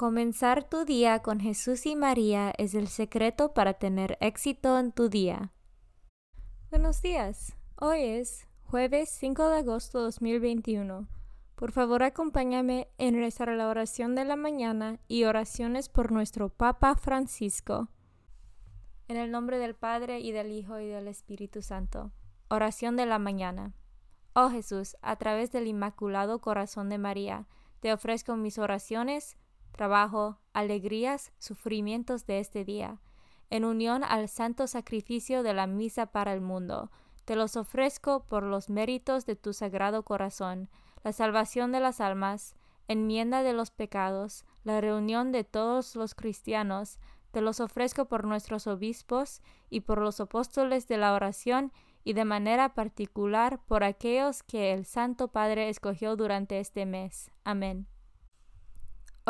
Comenzar tu día con Jesús y María es el secreto para tener éxito en tu día. Buenos días. Hoy es jueves 5 de agosto de 2021. Por favor, acompáñame en rezar la oración de la mañana y oraciones por nuestro Papa Francisco. En el nombre del Padre y del Hijo y del Espíritu Santo. Oración de la mañana. Oh Jesús, a través del Inmaculado Corazón de María, te ofrezco mis oraciones, trabajo, alegrías, sufrimientos de este día, en unión al santo sacrificio de la misa para el mundo. Te los ofrezco por los méritos de tu sagrado corazón, la salvación de las almas, enmienda de los pecados, la reunión de todos los cristianos, te los ofrezco por nuestros obispos y por los apóstoles de la oración y de manera particular por aquellos que el Santo Padre escogió durante este mes. Amén.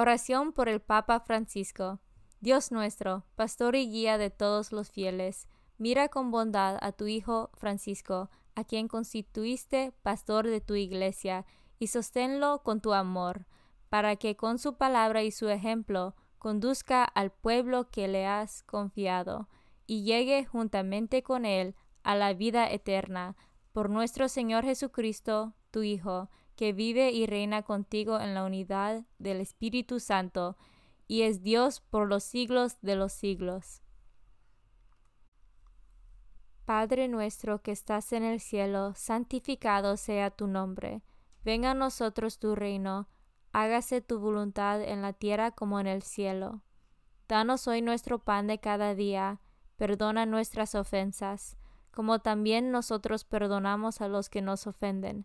Oración por el Papa Francisco. Dios nuestro, pastor y guía de todos los fieles, mira con bondad a tu Hijo Francisco, a quien constituiste pastor de tu iglesia, y sosténlo con tu amor, para que con su palabra y su ejemplo conduzca al pueblo que le has confiado, y llegue juntamente con él a la vida eterna, por nuestro Señor Jesucristo, tu Hijo, que vive y reina contigo en la unidad del Espíritu Santo, y es Dios por los siglos de los siglos. Padre nuestro que estás en el cielo, santificado sea tu nombre. Venga a nosotros tu reino, hágase tu voluntad en la tierra como en el cielo. Danos hoy nuestro pan de cada día, perdona nuestras ofensas, como también nosotros perdonamos a los que nos ofenden.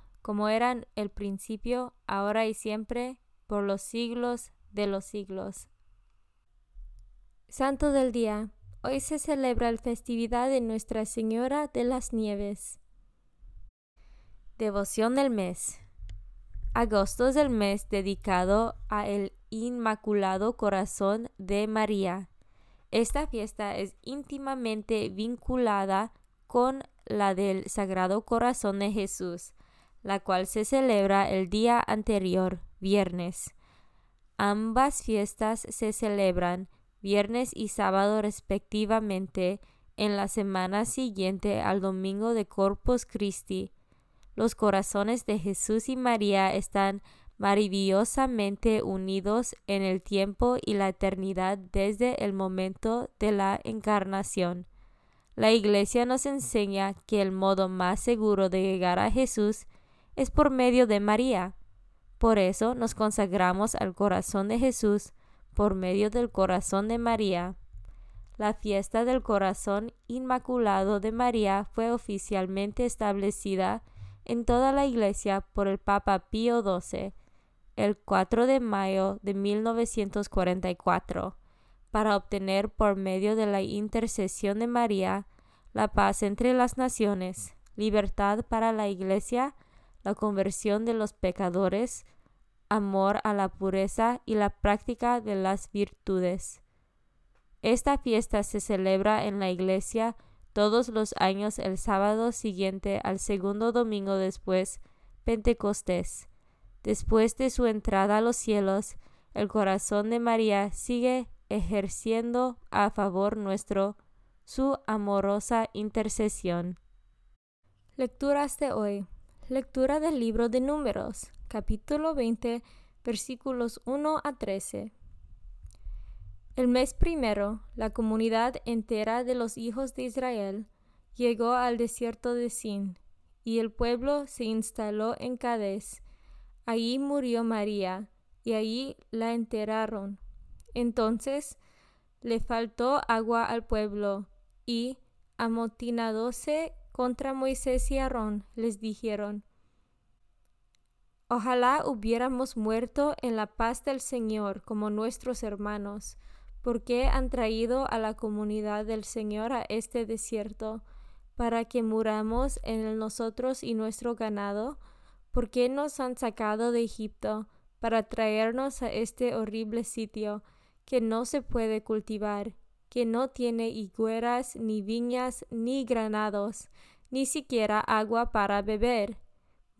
como eran el principio, ahora y siempre, por los siglos de los siglos. Santo del Día. Hoy se celebra la festividad de Nuestra Señora de las Nieves. Devoción del mes. Agosto es el mes dedicado a el Inmaculado Corazón de María. Esta fiesta es íntimamente vinculada con la del Sagrado Corazón de Jesús, la cual se celebra el día anterior, viernes. Ambas fiestas se celebran viernes y sábado respectivamente en la semana siguiente al domingo de Corpus Christi. Los corazones de Jesús y María están maravillosamente unidos en el tiempo y la eternidad desde el momento de la encarnación. La Iglesia nos enseña que el modo más seguro de llegar a Jesús es por medio de María. Por eso nos consagramos al corazón de Jesús por medio del corazón de María. La fiesta del corazón inmaculado de María fue oficialmente establecida en toda la Iglesia por el Papa Pío XII el 4 de mayo de 1944 para obtener por medio de la intercesión de María la paz entre las naciones, libertad para la Iglesia, la conversión de los pecadores, amor a la pureza y la práctica de las virtudes. Esta fiesta se celebra en la Iglesia todos los años el sábado siguiente al segundo domingo después Pentecostés. Después de su entrada a los cielos, el corazón de María sigue ejerciendo a favor nuestro su amorosa intercesión. Lecturas de hoy. Lectura del libro de Números, capítulo 20, versículos 1 a 13. El mes primero, la comunidad entera de los hijos de Israel llegó al desierto de Sin, y el pueblo se instaló en Cades. Allí murió María, y allí la enterraron. Entonces le faltó agua al pueblo, y, amotinadose contra Moisés y Aarón, les dijeron, Ojalá hubiéramos muerto en la paz del Señor como nuestros hermanos, porque han traído a la comunidad del Señor a este desierto, para que muramos en nosotros y nuestro ganado, porque nos han sacado de Egipto, para traernos a este horrible sitio, que no se puede cultivar, que no tiene higueras, ni viñas, ni granados, ni siquiera agua para beber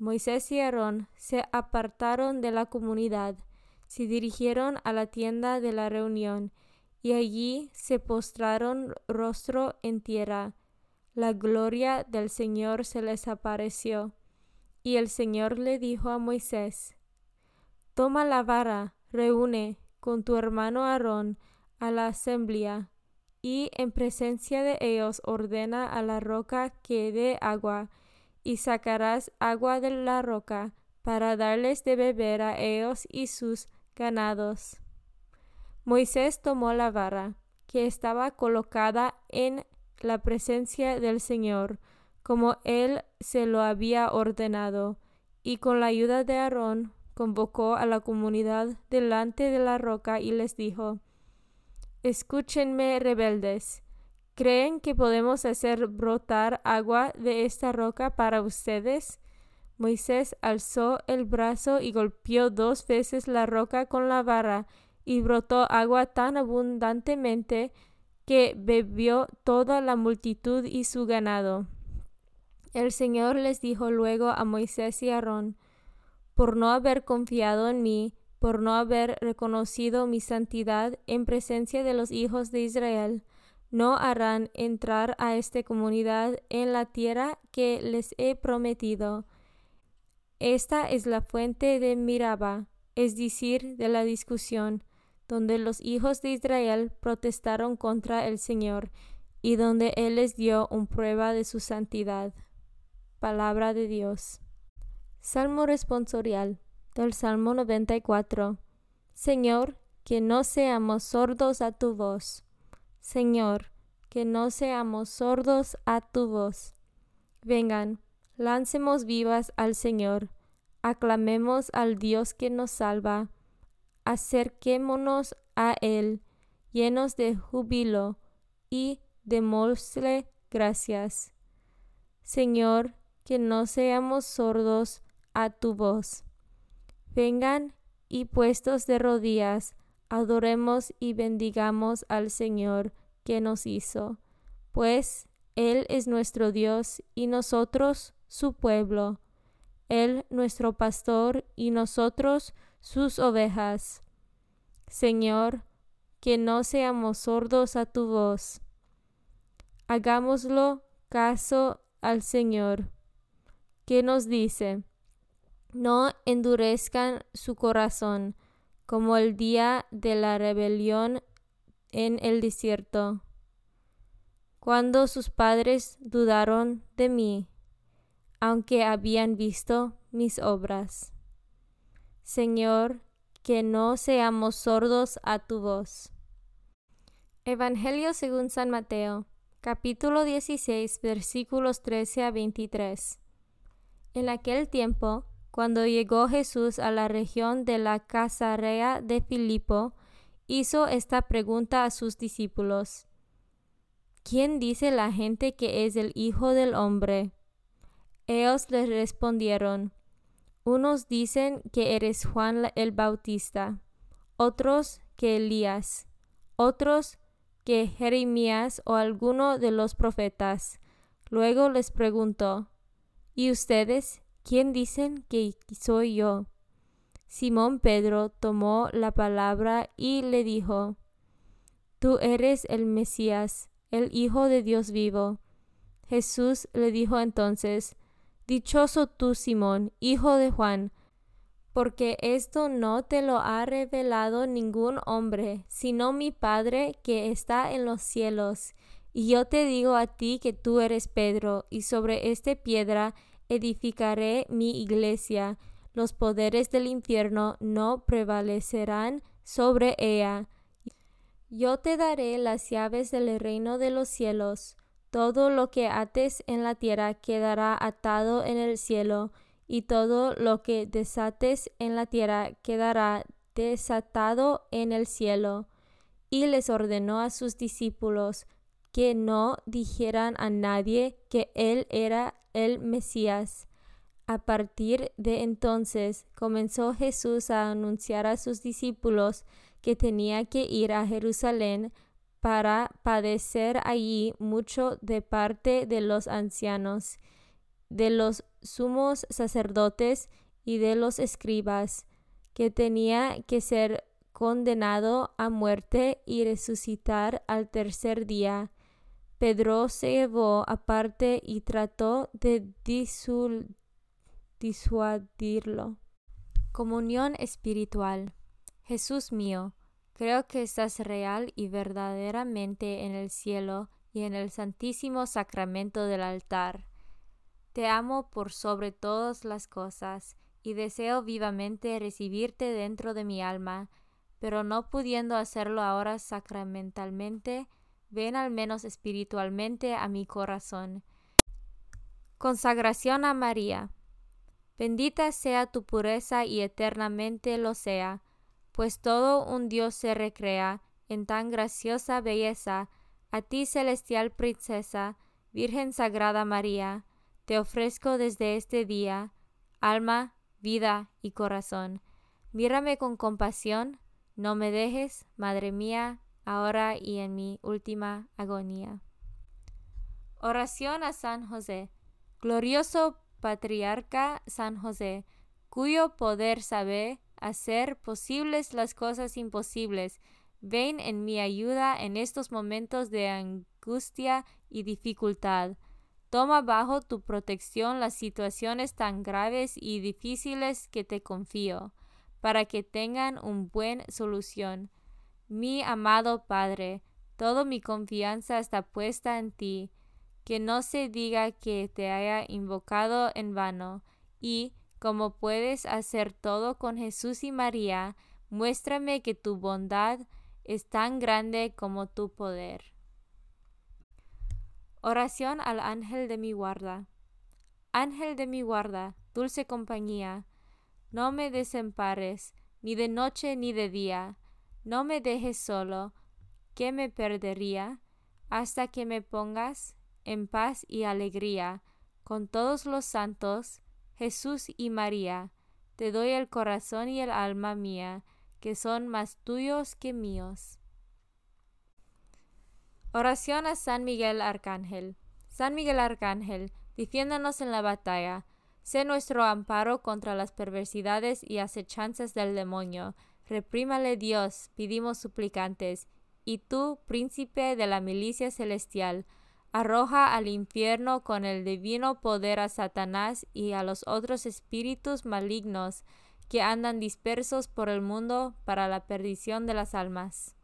Moisés y Aarón se apartaron de la comunidad, se dirigieron a la tienda de la reunión, y allí se postraron rostro en tierra. La gloria del Señor se les apareció. Y el Señor le dijo a Moisés, Toma la vara, reúne con tu hermano Aarón a la asamblea, y en presencia de ellos ordena a la roca que dé agua, y sacarás agua de la roca para darles de beber a ellos y sus ganados. Moisés tomó la vara, que estaba colocada en la presencia del Señor, como él se lo había ordenado, y con la ayuda de Aarón convocó a la comunidad delante de la roca y les dijo, Escúchenme, rebeldes, ¿Creen que podemos hacer brotar agua de esta roca para ustedes? Moisés alzó el brazo y golpeó dos veces la roca con la vara, y brotó agua tan abundantemente que bebió toda la multitud y su ganado. El Señor les dijo luego a Moisés y Aarón, por no haber confiado en mí, por no haber reconocido mi santidad en presencia de los hijos de Israel, no harán entrar a esta comunidad en la tierra que les he prometido. Esta es la fuente de Miraba, es decir, de la discusión, donde los hijos de Israel protestaron contra el Señor y donde Él les dio un prueba de su santidad. Palabra de Dios. Salmo responsorial del Salmo 94. Señor, que no seamos sordos a tu voz. Señor, que no seamos sordos a tu voz. Vengan, lancemos vivas al Señor, aclamemos al Dios que nos salva, acerquémonos a Él, llenos de júbilo, y démosle gracias. Señor, que no seamos sordos a tu voz. Vengan y puestos de rodillas, adoremos y bendigamos al Señor que nos hizo, pues Él es nuestro Dios y nosotros su pueblo, Él nuestro pastor y nosotros sus ovejas. Señor, que no seamos sordos a tu voz. Hagámoslo caso al Señor, que nos dice, no endurezcan su corazón, como el día de la rebelión en el desierto, cuando sus padres dudaron de mí, aunque habían visto mis obras. Señor, que no seamos sordos a tu voz. Evangelio según San Mateo, capítulo 16, versículos 13 a 23. En aquel tiempo, cuando llegó Jesús a la región de la Casarea de Filipo, hizo esta pregunta a sus discípulos. ¿Quién dice la gente que es el Hijo del Hombre? Ellos le respondieron, unos dicen que eres Juan el Bautista, otros que Elías, otros que Jeremías o alguno de los profetas. Luego les preguntó, ¿y ustedes ¿Quién dicen que soy yo? Simón Pedro tomó la palabra y le dijo, Tú eres el Mesías, el Hijo de Dios vivo. Jesús le dijo entonces, Dichoso tú, Simón, hijo de Juan, porque esto no te lo ha revelado ningún hombre, sino mi Padre que está en los cielos. Y yo te digo a ti que tú eres Pedro, y sobre esta piedra edificaré mi iglesia, los poderes del infierno no prevalecerán sobre ella. Yo te daré las llaves del reino de los cielos. Todo lo que ates en la tierra quedará atado en el cielo, y todo lo que desates en la tierra quedará desatado en el cielo. Y les ordenó a sus discípulos que no dijeran a nadie que él era el Mesías. A partir de entonces comenzó Jesús a anunciar a sus discípulos que tenía que ir a Jerusalén para padecer allí mucho de parte de los ancianos, de los sumos sacerdotes y de los escribas, que tenía que ser condenado a muerte y resucitar al tercer día. Pedro se llevó aparte y trató de disuadirlo. Comunión espiritual. Jesús mío, creo que estás real y verdaderamente en el cielo y en el santísimo sacramento del altar. Te amo por sobre todas las cosas y deseo vivamente recibirte dentro de mi alma, pero no pudiendo hacerlo ahora sacramentalmente, ven al menos espiritualmente a mi corazón. Consagración a María. Bendita sea tu pureza y eternamente lo sea, pues todo un Dios se recrea en tan graciosa belleza. A ti, celestial princesa, Virgen Sagrada María, te ofrezco desde este día, alma, vida y corazón. Mírame con compasión, no me dejes, Madre mía, ahora y en mi última agonía. Oración a San José. Glorioso patriarca San José, cuyo poder sabe hacer posibles las cosas imposibles, ven en mi ayuda en estos momentos de angustia y dificultad. Toma bajo tu protección las situaciones tan graves y difíciles que te confío, para que tengan una buena solución. Mi amado Padre, toda mi confianza está puesta en ti, que no se diga que te haya invocado en vano, y, como puedes hacer todo con Jesús y María, muéstrame que tu bondad es tan grande como tu poder. Oración al ángel de mi guarda. Ángel de mi guarda, dulce compañía, no me desempares, ni de noche ni de día no me dejes solo, que me perdería, hasta que me pongas en paz y alegría con todos los santos, Jesús y María. Te doy el corazón y el alma mía, que son más tuyos que míos. Oración a San Miguel Arcángel. San Miguel Arcángel, defiéndanos en la batalla. Sé nuestro amparo contra las perversidades y acechanzas del demonio Reprímale Dios, pedimos suplicantes, y tú, príncipe de la milicia celestial, arroja al infierno con el divino poder a Satanás y a los otros espíritus malignos que andan dispersos por el mundo para la perdición de las almas.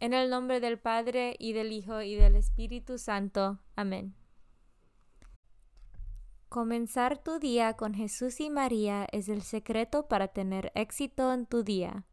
En el nombre del Padre y del Hijo y del Espíritu Santo. Amén. Comenzar tu día con Jesús y María es el secreto para tener éxito en tu día.